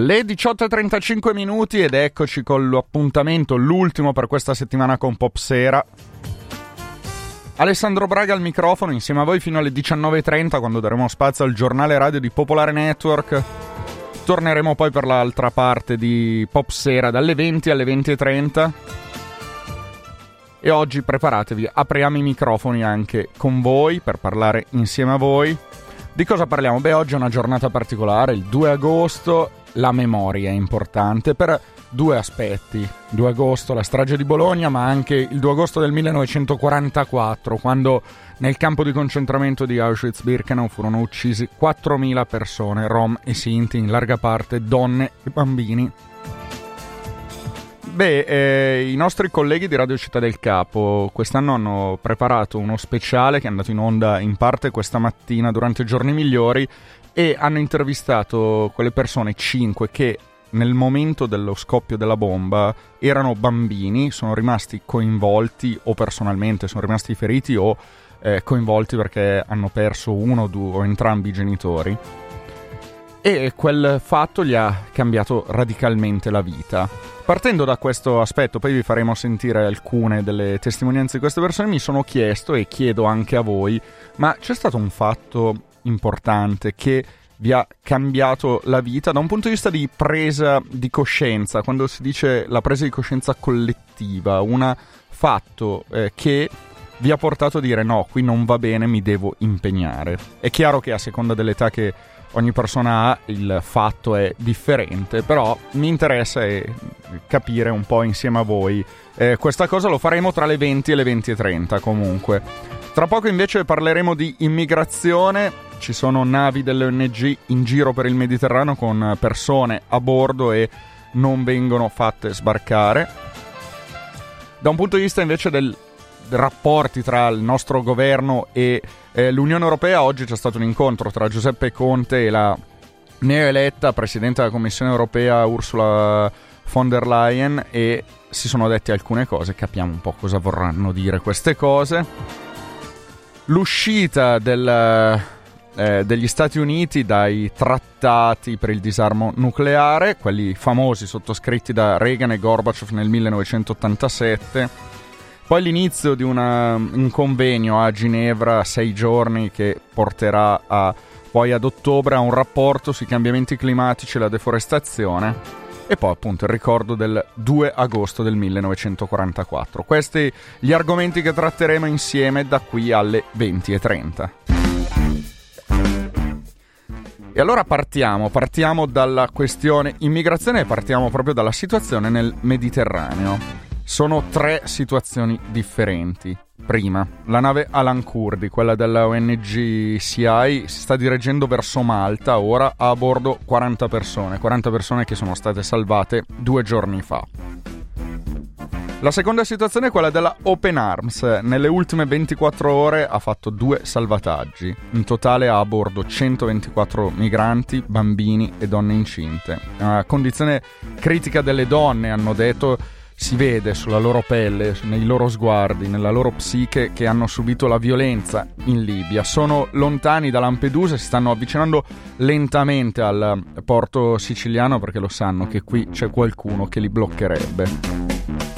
Le 18.35 minuti ed eccoci con l'appuntamento, l'ultimo per questa settimana con Popsera. Alessandro Braga al microfono, insieme a voi fino alle 19.30 quando daremo spazio al giornale radio di Popolare Network. Torneremo poi per l'altra parte di Popsera dalle 20 alle 20.30. E oggi preparatevi, apriamo i microfoni anche con voi per parlare insieme a voi. Di cosa parliamo? Beh, oggi è una giornata particolare, il 2 agosto la memoria è importante per due aspetti. 2 agosto, la strage di Bologna, ma anche il 2 agosto del 1944, quando nel campo di concentramento di Auschwitz-Birkenau furono uccisi 4.000 persone, rom e sinti, in larga parte donne e bambini. Beh, eh, i nostri colleghi di Radio Città del Capo quest'anno hanno preparato uno speciale che è andato in onda in parte questa mattina durante i giorni migliori e hanno intervistato quelle persone, 5, che nel momento dello scoppio della bomba erano bambini, sono rimasti coinvolti o personalmente sono rimasti feriti o eh, coinvolti perché hanno perso uno due, o entrambi i genitori. E quel fatto gli ha cambiato radicalmente la vita. Partendo da questo aspetto, poi vi faremo sentire alcune delle testimonianze di queste persone, mi sono chiesto e chiedo anche a voi, ma c'è stato un fatto importante che vi ha cambiato la vita da un punto di vista di presa di coscienza, quando si dice la presa di coscienza collettiva, un fatto eh, che vi ha portato a dire no, qui non va bene, mi devo impegnare. È chiaro che a seconda dell'età che ogni persona ha il fatto è differente, però mi interessa eh, capire un po' insieme a voi. Eh, questa cosa lo faremo tra le 20 e le 20.30 comunque. Tra poco invece parleremo di immigrazione ci sono navi delle ONG in giro per il Mediterraneo con persone a bordo e non vengono fatte sbarcare. Da un punto di vista invece del rapporti tra il nostro governo e eh, l'Unione Europea, oggi c'è stato un incontro tra Giuseppe Conte e la neoeletta Presidente della Commissione Europea Ursula von der Leyen e si sono dette alcune cose, capiamo un po' cosa vorranno dire queste cose. L'uscita del eh, degli Stati Uniti dai trattati per il disarmo nucleare, quelli famosi sottoscritti da Reagan e Gorbachev nel 1987. Poi l'inizio di una, un convegno a Ginevra, sei giorni, che porterà a, poi ad ottobre a un rapporto sui cambiamenti climatici e la deforestazione. E poi appunto il ricordo del 2 agosto del 1944. Questi gli argomenti che tratteremo insieme da qui alle 20.30. E allora partiamo, partiamo dalla questione immigrazione e partiamo proprio dalla situazione nel Mediterraneo. Sono tre situazioni differenti. Prima, la nave Alan Kurdi, quella della ONG CI, si sta dirigendo verso Malta, ora ha a bordo 40 persone, 40 persone che sono state salvate due giorni fa. La seconda situazione è quella della Open Arms. Nelle ultime 24 ore ha fatto due salvataggi. In totale ha a bordo 124 migranti, bambini e donne incinte. La condizione critica delle donne, hanno detto, si vede sulla loro pelle, nei loro sguardi, nella loro psiche che hanno subito la violenza in Libia. Sono lontani da Lampedusa e si stanno avvicinando lentamente al porto siciliano perché lo sanno che qui c'è qualcuno che li bloccherebbe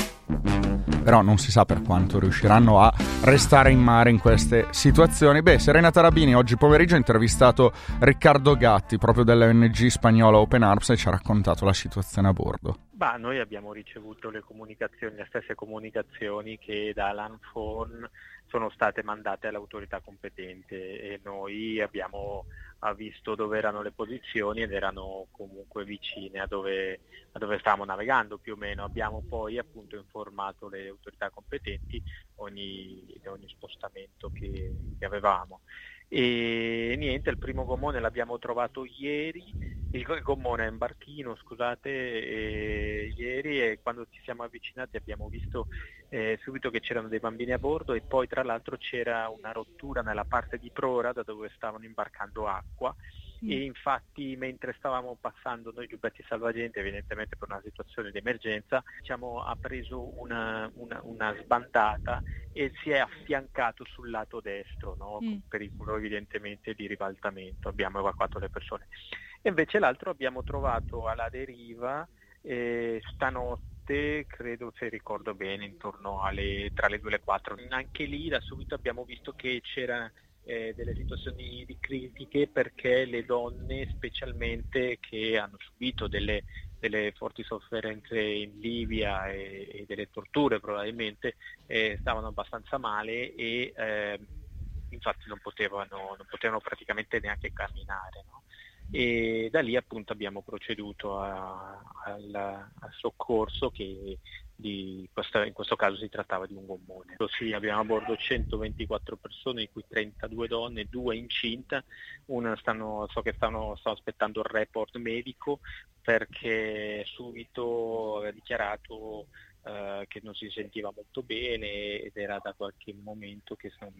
però non si sa per quanto riusciranno a restare in mare in queste situazioni. Beh, Serena Tarabini oggi pomeriggio ha intervistato Riccardo Gatti, proprio dell'ONG spagnola Open Arms, e ci ha raccontato la situazione a bordo. Bah, noi abbiamo ricevuto le le stesse comunicazioni che da Lanfon sono state mandate all'autorità competente e noi abbiamo visto dove erano le posizioni ed erano comunque vicine a dove, a dove stavamo navigando più o meno. Abbiamo poi appunto informato le autorità competenti ogni, ogni spostamento che, che avevamo. E niente, il primo gommone l'abbiamo trovato ieri, il gommone è in barchino, scusate, e ieri e quando ci siamo avvicinati abbiamo visto eh, subito che c'erano dei bambini a bordo e poi tra l'altro c'era una rottura nella parte di prora da dove stavano imbarcando acqua mm. e infatti mentre stavamo passando noi giubbetti salvagente, evidentemente per una situazione di emergenza, diciamo, ha preso una, una, una, sbandata e si è affiancato sul lato destro, no? mm. con pericolo evidentemente di ribaltamento. Abbiamo evacuato le persone. E invece l'altro abbiamo trovato alla deriva eh, stanotte, credo se ricordo bene, intorno alle, tra le 2 e le 4. Anche lì da subito abbiamo visto che c'era eh, delle situazioni di critiche perché le donne specialmente che hanno subito delle, delle forti sofferenze in Libia e, e delle torture probabilmente eh, stavano abbastanza male e eh, infatti non potevano, non potevano, praticamente neanche camminare. No? e da lì appunto abbiamo proceduto a, al, al, soccorso che di, questa, in questo caso si trattava di un gommone. Sì, abbiamo a bordo 124 persone, di cui 32 donne, due incinta, una stanno, so che stanno, stanno aspettando il report medico perché subito aveva dichiarato Uh, che non si sentiva molto bene ed era da qualche momento che non,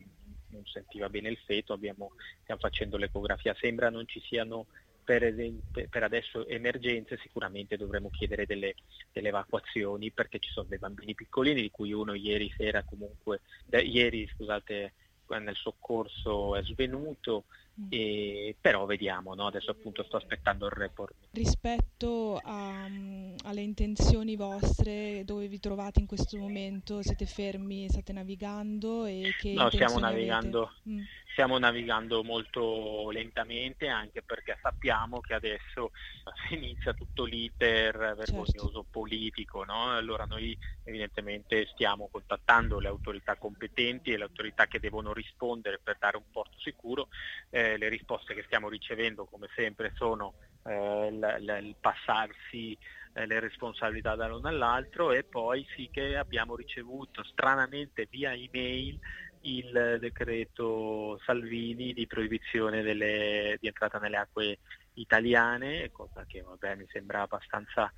non sentiva bene il feto, Abbiamo, stiamo facendo l'ecografia, sembra non ci siano per, esempio, per adesso emergenze, sicuramente dovremo chiedere delle, delle, evacuazioni perché ci sono dei bambini piccolini di cui uno ieri sera comunque, eh, ieri scusate, nel soccorso è svenuto, mm. e, però vediamo, no? adesso appunto sto aspettando il report. Rispetto a, alle intenzioni vostre, dove vi trovate in questo momento? Siete fermi, state navigando? E che no, stiamo navigando, mm. Stiamo navigando molto lentamente anche perché sappiamo che adesso inizia tutto l'iter vergognoso certo. politico, no? allora noi evidentemente stiamo contattando le autorità competenti e le autorità che devono rispondere per dare un porto sicuro, eh, le risposte che stiamo ricevendo come sempre sono eh, il, il, passarsi eh, le responsabilità dall'uno all'altro e poi sì che abbiamo ricevuto stranamente via email il decreto Salvini di proibizione delle, di entrata nelle acque italiane, cosa che vabbè, mi sembra abbastanza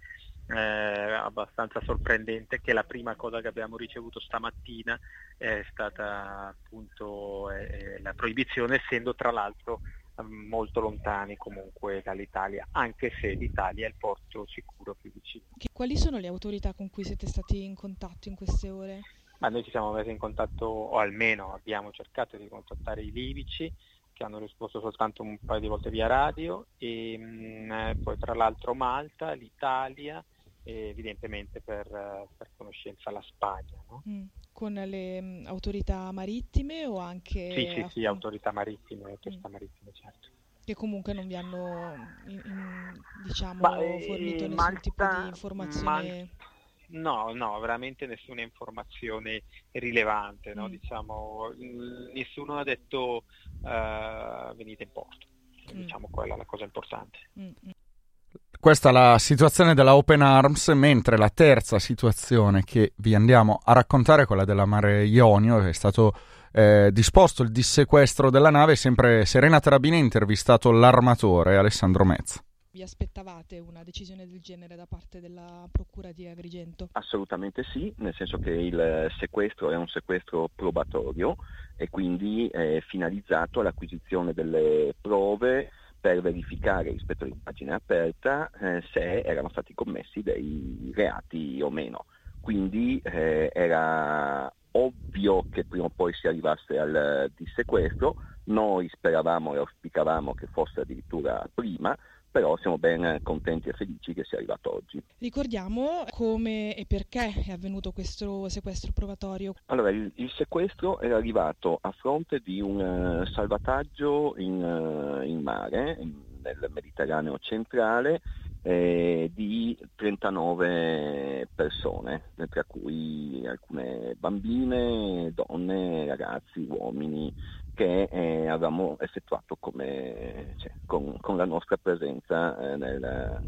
eh, abbastanza sorprendente che la prima cosa che abbiamo ricevuto stamattina è stata appunto eh, la proibizione, essendo tra l'altro molto lontani comunque dall'Italia, anche se l'Italia è il porto sicuro più vicino. Quali sono le autorità con cui siete stati in contatto in queste ore? Ma noi ci siamo messi in contatto, o almeno abbiamo cercato di contattare i libici, che hanno risposto soltanto un paio di volte via radio, e mh, mm, poi tra l'altro Malta, l'Italia, e evidentemente per, per conoscenza la Spagna. No? Mm. Con le um, autorità marittime o anche... Sì, sì, sì, autorità marittime, autorità mm. marittime, certo. Che comunque non vi hanno in, in, diciamo, Ma, eh, fornito nessun Malta, tipo di informazione... Mal- no, no, veramente nessuna informazione rilevante, no? mm. diciamo, nessuno ha detto uh, venite in porto, mm. diciamo quella è la cosa importante. Mm, mm. Questa è la situazione della Open Arms, mentre la terza situazione che vi andiamo a raccontare è quella della Mare Ionio, è stato eh, disposto il dissequestro della nave, sempre Serena Trabini ha intervistato l'armatore Alessandro Mezza. Vi aspettavate una decisione del genere da parte della Procura di Agrigento? Assolutamente sì, nel senso che il sequestro è un sequestro probatorio e quindi è finalizzato all'acquisizione delle prove per verificare rispetto all'immagine aperta eh, se erano stati commessi dei reati o meno. Quindi eh, era ovvio che prima o poi si arrivasse al dissequestro, noi speravamo e auspicavamo che fosse addirittura prima, però siamo ben contenti e felici che sia arrivato oggi. Ricordiamo come e perché è avvenuto questo sequestro provatorio. Allora, il, il sequestro è arrivato a fronte di un uh, salvataggio in, uh, in mare, nel Mediterraneo centrale, eh, di 39 persone, tra cui alcune bambine, donne, ragazzi, uomini che eh, avevamo effettuato come, cioè, con, con, la nostra presenza eh, nel,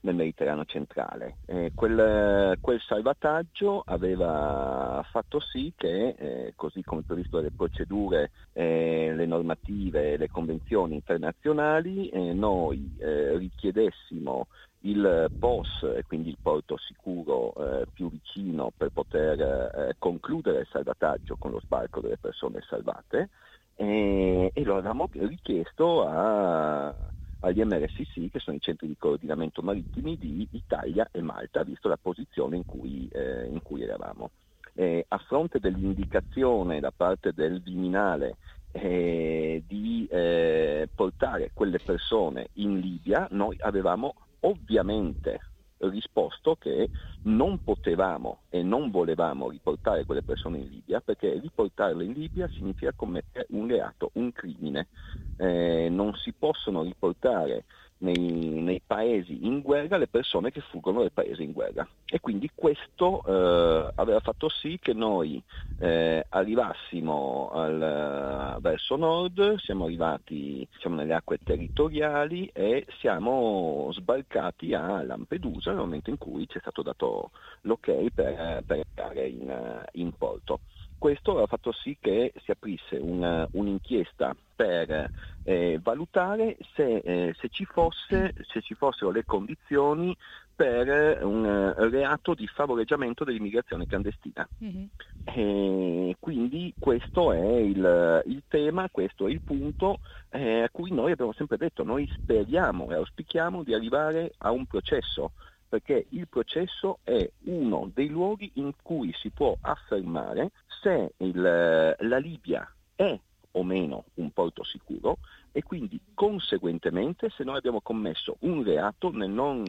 nel, Mediterraneo centrale. Eh, quel, quel, salvataggio aveva fatto sì che, eh, così come previsto dalle procedure, eh, le normative, le convenzioni internazionali, eh, noi richiedessimo il POS quindi il porto sicuro eh, più vicino per poter eh, concludere il salvataggio con lo sbarco delle persone salvate e, e lo avevamo richiesto a, agli MRCC, che sono i centri di coordinamento marittimi di Italia e Malta, visto la posizione in cui, eh, in cui eravamo. Eh, a fronte dell'indicazione da parte del Viminale eh, di eh, portare quelle persone in Libia, noi avevamo ovviamente risposto che non potevamo e non volevamo riportare quelle persone in Libia perché riportarle in Libia significa commettere un reato, un crimine. Eh, non si possono riportare nei, nei, paesi in guerra le persone che fuggono dai paesi in guerra. E quindi questo eh, aveva fatto sì che noi eh, arrivassimo al, verso nord, siamo arrivati siamo nelle acque territoriali e siamo sbarcati a Lampedusa nel momento in cui ci è stato dato l'ok per, per andare in, in porto questo ha fatto sì che si aprisse una, un'inchiesta per eh, valutare se, eh, se, ci fosse, se, ci fossero le condizioni per un uh, reato di favoreggiamento dell'immigrazione clandestina. Mm-hmm. quindi questo è il, il, tema, questo è il punto eh, a cui noi abbiamo sempre detto, noi speriamo e auspichiamo di arrivare a un processo perché il processo è uno dei luoghi in cui si può affermare se il, la Libia è o meno un porto sicuro e quindi conseguentemente se noi abbiamo commesso un reato nel non,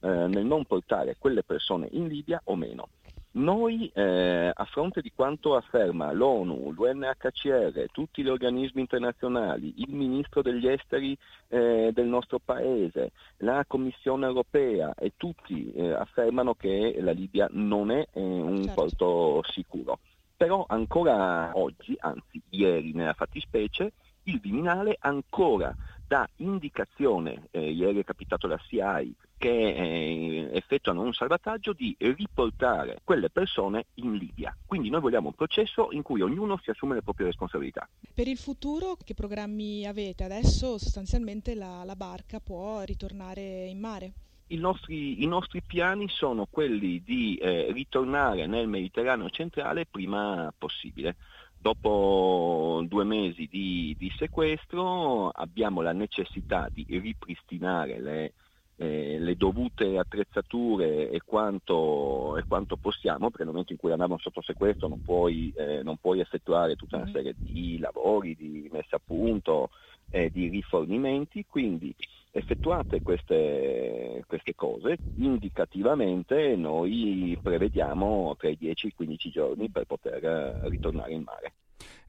eh, nel non portare quelle persone in Libia o meno. Noi, eh, a fronte di quanto afferma l'ONU, l'UNHCR, tutti gli organismi internazionali, il ministro degli esteri eh, del nostro paese, la Commissione europea e tutti eh, affermano che la Libia non è eh, un certo. porto sicuro. Però ancora oggi, anzi ieri nella fattispecie, il Viminale ancora dà indicazione, eh, ieri è capitato la CI, che eh, effettuano un salvataggio di riportare quelle persone in Libia. Quindi noi vogliamo un processo in cui ognuno si assume le proprie responsabilità. Per il futuro che programmi avete? Adesso sostanzialmente la, la barca può ritornare in mare. I nostri, I nostri, piani sono quelli di eh, ritornare nel Mediterraneo centrale prima possibile. Dopo due mesi di, di sequestro abbiamo la necessità di ripristinare le, eh, le dovute attrezzature e quanto, e quanto, possiamo, perché nel momento in cui andiamo sotto sequestro non puoi, eh, non puoi effettuare tutta una mm-hmm. serie di lavori, di messa a punto, eh, di rifornimenti, quindi effettuate queste, queste, cose, indicativamente noi prevediamo tra i 10 e i 15 giorni per poter eh, ritornare in mare.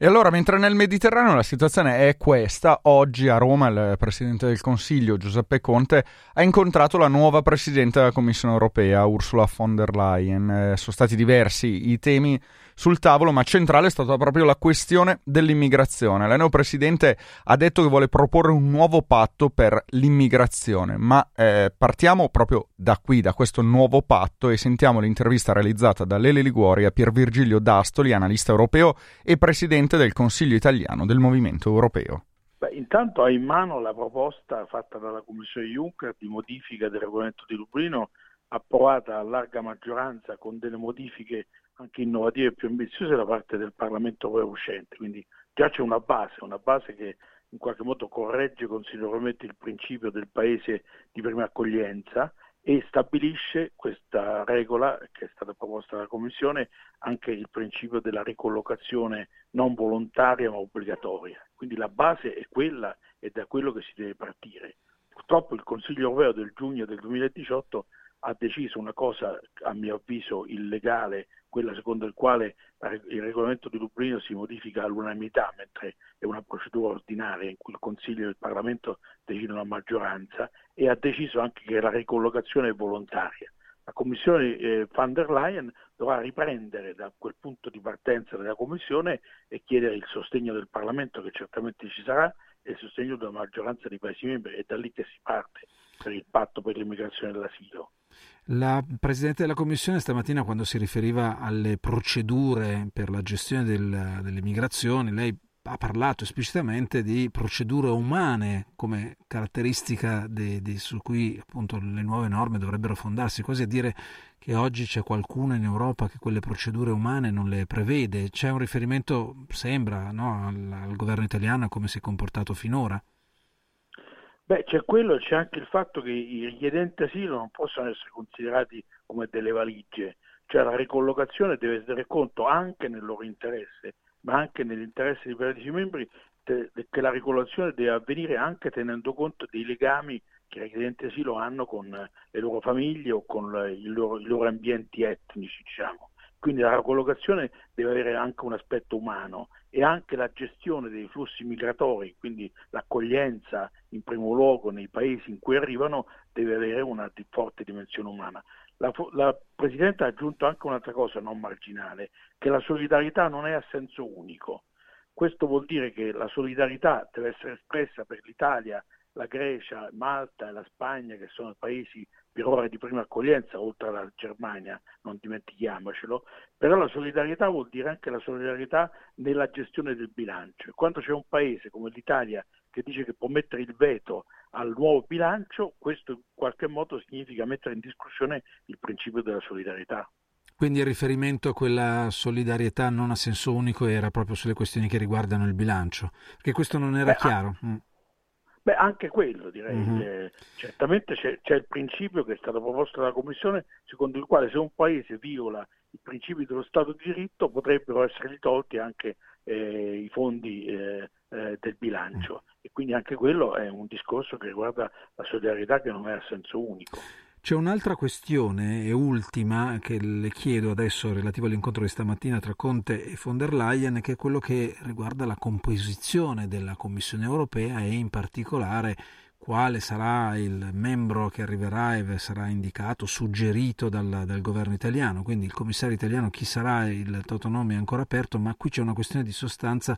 E allora, mentre nel Mediterraneo la situazione è questa, oggi a Roma il Presidente del Consiglio, Giuseppe Conte, ha incontrato la nuova Presidente della Commissione europea, Ursula von der Leyen. Eh, sono stati diversi i temi sul tavolo, ma centrale è stata proprio la questione dell'immigrazione. La neopresidente ha detto che vuole proporre un nuovo patto per l'immigrazione, ma eh, partiamo proprio da qui, da questo nuovo patto e sentiamo l'intervista realizzata da Lele Liguori a Pier Virgilio Dastoli, analista europeo e presidente del Consiglio italiano del Movimento Europeo. Beh, intanto ha in mano la proposta fatta dalla Commissione Juncker di modifica del regolamento di Dublino approvata a larga maggioranza con delle modifiche anche innovative e più ambiziose da parte del Parlamento europeo uscente, quindi già c'è una base, una base che in qualche modo corregge considerevolmente il principio del paese di prima accoglienza e stabilisce questa regola che è stata proposta dalla Commissione anche il principio della ricollocazione non volontaria ma obbligatoria. Quindi la base è quella e da quello che si deve partire. Purtroppo il Consiglio europeo del giugno del 2018 ha deciso una cosa a mio avviso illegale, quella secondo il quale il regolamento di Dublino si modifica all'unanimità, mentre è una procedura ordinaria in cui il Consiglio e il Parlamento decidono a maggioranza e ha deciso anche che la ricollocazione è volontaria. La Commissione eh, van der Leyen dovrà riprendere da quel punto di partenza della Commissione e chiedere il sostegno del Parlamento, che certamente ci sarà, e il sostegno della maggioranza dei Paesi membri. È da lì che si parte per il patto per l'immigrazione e l'asilo. La Presidente della Commissione stamattina quando si riferiva alle procedure per la gestione del, delle migrazioni, lei ha parlato esplicitamente di procedure umane come caratteristica de, de, su cui appunto le nuove norme dovrebbero fondarsi, quasi a dire che oggi c'è qualcuno in Europa che quelle procedure umane non le prevede. C'è un riferimento, sembra, no, al, al governo italiano a come si è comportato finora. Beh, c'è quello c'è anche il fatto che i richiedenti asilo non possono essere considerati come delle valigie, cioè la ricollocazione deve tenere conto anche nel loro interesse, ma anche nell'interesse dei paesi membri, te, che la ricollocazione deve avvenire anche tenendo conto dei legami che i richiedenti asilo hanno con le loro famiglie o con loro, i loro ambienti etnici, diciamo. Quindi la collocazione deve avere anche un aspetto umano e anche la gestione dei flussi migratori, quindi l'accoglienza in primo luogo nei paesi in cui arrivano, deve avere una forte dimensione umana. La, la Presidente ha aggiunto anche un'altra cosa non marginale, che la solidarietà non è a senso unico. Questo vuol dire che la solidarietà deve essere espressa per l'Italia la Grecia, Malta e la Spagna, che sono paesi per ora di prima accoglienza, oltre alla Germania, non dimentichiamocelo, però la solidarietà vuol dire anche la solidarietà nella gestione del bilancio. Quando c'è un paese come l'Italia che dice che può mettere il veto al nuovo bilancio, questo in qualche modo significa mettere in discussione il principio della solidarietà. Quindi il riferimento a quella solidarietà non a senso unico era proprio sulle questioni che riguardano il bilancio, perché questo non era Beh, chiaro. Mm. Beh, anche quello direi. Mm-hmm. Certamente c'è, c'è, il principio che è stato proposto dalla Commissione secondo il quale se un paese viola i principi dello Stato di diritto potrebbero essere tolti anche eh, i fondi eh, eh del bilancio mm. e quindi anche quello è un discorso che riguarda la solidarietà che non è a senso unico. C'è un'altra questione e ultima che le chiedo adesso relativa all'incontro di stamattina tra Conte e von der Leyen, che è quello che riguarda la composizione della Commissione europea e in particolare quale sarà il membro che arriverà e sarà indicato, suggerito dal, dal, governo italiano. Quindi il commissario italiano, chi sarà, il Totonomi è ancora aperto, ma qui c'è una questione di sostanza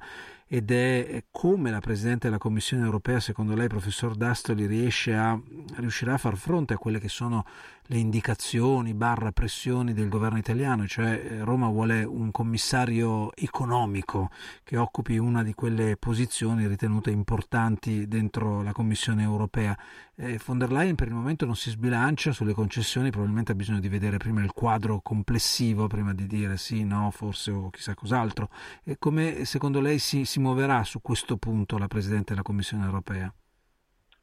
ed è come la Presidente della Commissione europea, secondo lei, professor Dastoli, riesce a, riuscirà a far fronte a quelle che sono le indicazioni barra pressioni del governo italiano, cioè eh, Roma vuole un commissario economico che occupi una di quelle posizioni ritenute importanti dentro la Commissione europea. Eh, von der Leyen per il momento non si sbilancia sulle concessioni, probabilmente ha bisogno di vedere prima il quadro complessivo prima di dire sì, no, forse o chissà cos'altro. E come secondo lei si, si muoverà su questo punto la Presidente della Commissione europea?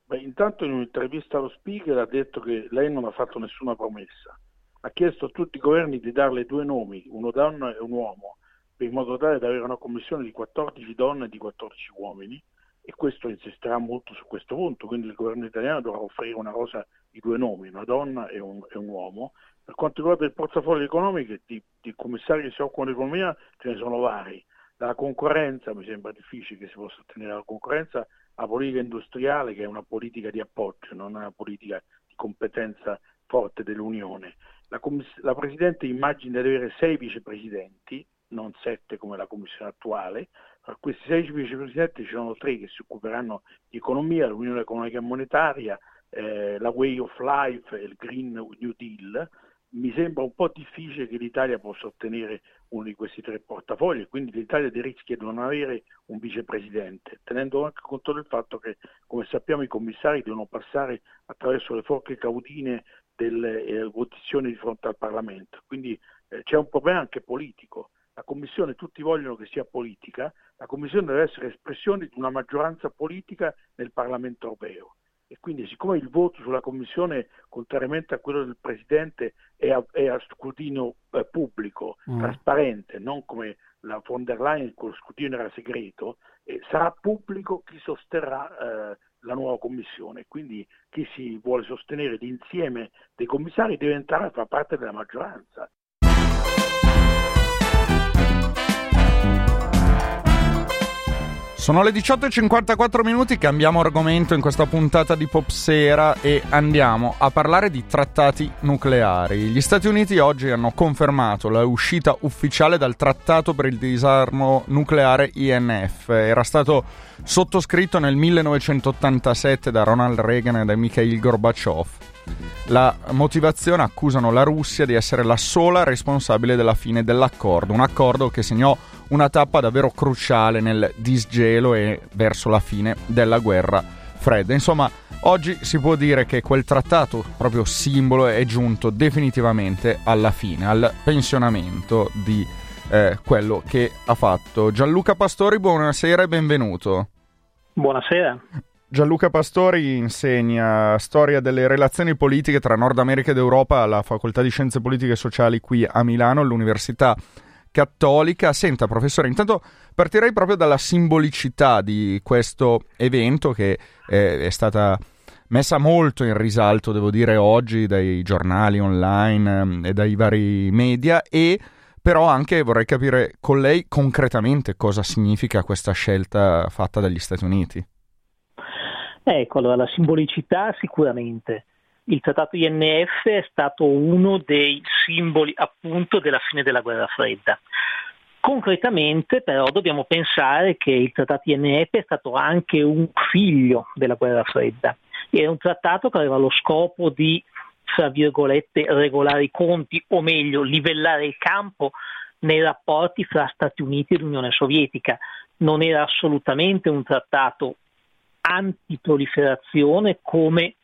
Beh, intanto in un'intervista allo speaker ha detto che lei non ha fatto nessuna promessa. Ha chiesto a tutti i governi di darle due nomi, uno donna e un uomo, in modo tale da avere una commissione di 14 donne e di 14 uomini e questo insisterà molto su questo punto, quindi il governo italiano dovrà offrire una rosa di due nomi, una donna e un, e un uomo. Per quanto riguarda il portafoglio economico, di, di commissari che si occupano di economia ce ne sono vari. La concorrenza, mi sembra difficile che si possa ottenere la concorrenza, la politica industriale che è una politica di appoggio, non una politica di competenza forte dell'Unione. La, commiss- la Presidente immagina di avere sei vicepresidenti, non sette come la Commissione attuale. Tra questi sei vicepresidenti ci sono tre che si occuperanno di economia, l'Unione Economica e Monetaria, eh, la Way of Life e il Green New Deal mi sembra un po' difficile che l'Italia possa ottenere uno di questi tre portafogli, quindi l'Italia rischia di non avere un vicepresidente, tenendo anche conto del fatto che, come sappiamo, i commissari devono passare attraverso le forche caudine delle eh, votazioni di fronte al Parlamento. Quindi eh, c'è un problema anche politico. La Commissione, tutti vogliono che sia politica, la Commissione deve essere espressione di una maggioranza politica nel Parlamento europeo e quindi siccome il voto sulla Commissione, contrariamente a quello del Presidente, è a, è a scrutinio eh, pubblico, mm. trasparente, non come la von der Leyen con lo scrutinio era segreto, eh, sarà pubblico chi sosterrà eh, la nuova Commissione. Quindi chi si vuole sostenere l'insieme dei commissari deve entrare a far parte della maggioranza Sono le 18.54 minuti, cambiamo argomento in questa puntata di Pop Sera e andiamo a parlare di trattati nucleari. Gli Stati Uniti oggi hanno confermato la uscita ufficiale dal trattato per il disarmo nucleare INF. Era stato sottoscritto nel 1987 da Ronald Reagan e da Mikhail Gorbachev. La motivazione accusano la Russia di essere la sola responsabile della fine dell'accordo, un accordo che segnò una tappa davvero cruciale nel disgelo e verso la fine della guerra fredda. Insomma, oggi si può dire che quel trattato, proprio simbolo, è giunto definitivamente alla fine, al pensionamento di eh, quello che ha fatto. Gianluca Pastori, buonasera e benvenuto. Buonasera. Gianluca Pastori insegna storia delle relazioni politiche tra Nord America ed Europa alla Facoltà di Scienze Politiche e Sociali qui a Milano, all'Università Cattolica. Senta, professore, intanto partirei proprio dalla simbolicità di questo evento che eh, è stata messa molto in risalto, devo dire, oggi dai giornali online eh, e dai vari media e però anche vorrei capire con lei concretamente cosa significa questa scelta fatta dagli Stati Uniti. Ecco, allora la simbolicità sicuramente. Il trattato INF è stato uno dei simboli appunto della fine della guerra fredda. Concretamente però dobbiamo pensare che il trattato INF è stato anche un figlio della guerra fredda. Era un trattato che aveva lo scopo di, tra virgolette, regolare i conti, o meglio, livellare il campo nei rapporti fra Stati Uniti e l'Unione Sovietica. Non era assolutamente un trattato antiproliferazione come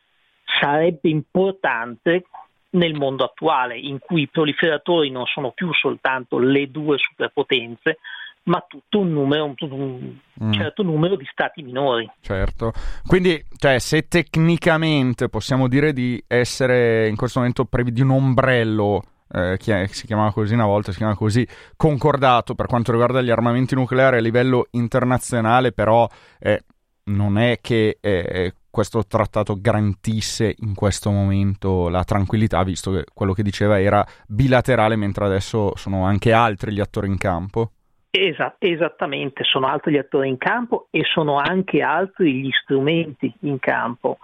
sarebbe importante nel mondo attuale, in cui i proliferatori non sono più soltanto le due superpotenze, ma tutto un numero, un mm. certo numero di stati minori. Certo, quindi cioè, se tecnicamente possiamo dire di essere in questo momento privi di un ombrello eh, che si chiamava così una volta, si chiama così, concordato per quanto riguarda gli armamenti nucleari a livello internazionale, però eh, non è che eh, questo trattato garantisse in questo momento la tranquillità, visto che quello che diceva era bilaterale, mentre adesso sono anche altri gli attori in campo. Esa- esattamente, sono altri gli attori in campo e sono anche altri gli strumenti in campo.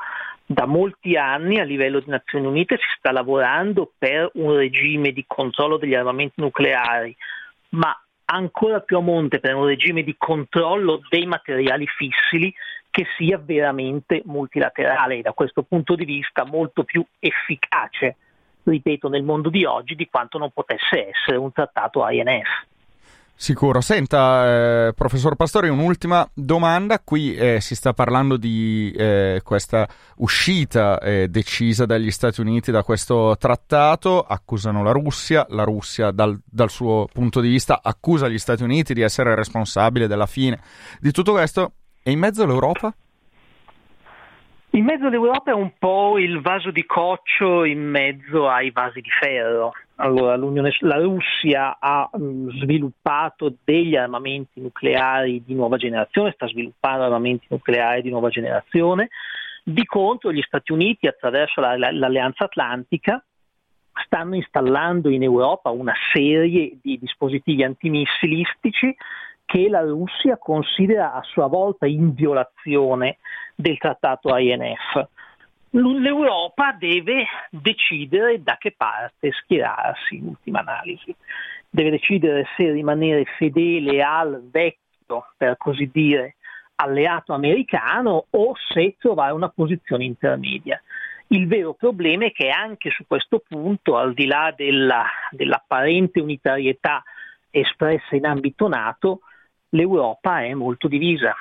Da molti anni a livello di Nazioni Unite si sta lavorando per un regime di controllo degli armamenti nucleari, ma ancora più a monte per un regime di controllo dei materiali fissili che sia veramente multilaterale e da questo punto di vista molto più efficace, ripeto, nel mondo di oggi di quanto non potesse essere un trattato INF. Sicuro. Senta, eh, professor Pastori, un'ultima domanda. Qui eh, si sta parlando di eh, questa uscita eh, decisa dagli Stati Uniti da questo trattato. Accusano la Russia. La Russia, dal, dal, suo punto di vista, accusa gli Stati Uniti di essere responsabile della fine di tutto questo. E in mezzo l'Europa? In mezzo all'Europa è un po' il vaso di coccio in mezzo ai vasi di ferro. Allora, la Russia ha mm, sviluppato degli armamenti nucleari di nuova generazione, sta sviluppando armamenti nucleari di nuova generazione. Di contro gli Stati Uniti, attraverso la, la, l'Alleanza Atlantica, stanno installando in Europa una serie di dispositivi antimissilistici che la Russia considera a sua volta in violazione del trattato INF l'Europa deve decidere da che parte schierarsi in ultima analisi. Deve decidere se rimanere fedele al vecchio, per così dire, alleato americano o se trovare una posizione intermedia. Il vero problema è che anche su questo punto, al di là della, dell'apparente unitarietà espressa in ambito NATO, l'Europa è molto divisa,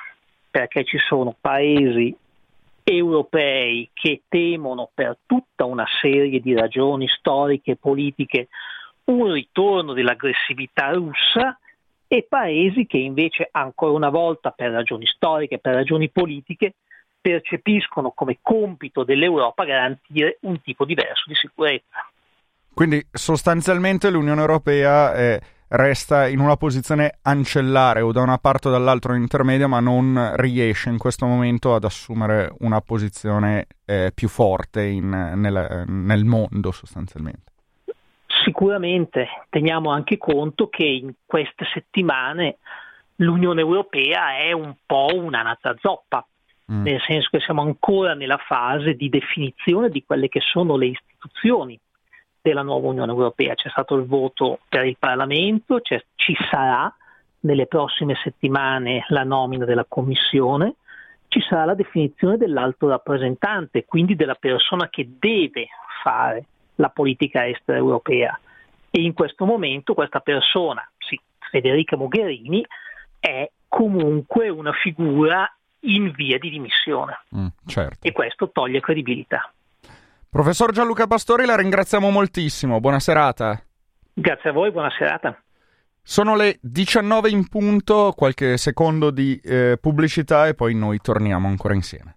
perché ci sono paesi europei che temono per tutta una serie di ragioni storiche e politiche un ritorno dell'aggressività russa e paesi che invece ancora una volta per ragioni storiche, per ragioni politiche, percepiscono come compito dell'Europa garantire un tipo diverso di sicurezza. Quindi sostanzialmente l'Unione Europea è resta in una posizione ancellare o da una parte o dall'altra intermedia, ma non riesce in questo momento ad assumere una posizione eh, più forte in, nel, nel mondo sostanzialmente. Sicuramente teniamo anche conto che in queste settimane l'Unione Europea è un po' un'anata zoppa, mm. nel senso che siamo ancora nella fase di definizione di quelle che sono le istituzioni della nuova Unione Europea. C'è stato il voto per il Parlamento, ci sarà nelle prossime settimane la nomina della Commissione, ci sarà la definizione dell'alto rappresentante, quindi della persona che deve fare la politica estera europea. E in questo momento questa persona, sì, Federica Mogherini, è comunque una figura in via di dimissione. Mm, certo. E questo toglie credibilità. Professor Gianluca Pastori, la ringraziamo moltissimo. Buona serata. Grazie a voi, buona serata. Sono le 19 in punto, qualche secondo di eh, pubblicità e poi noi torniamo ancora insieme.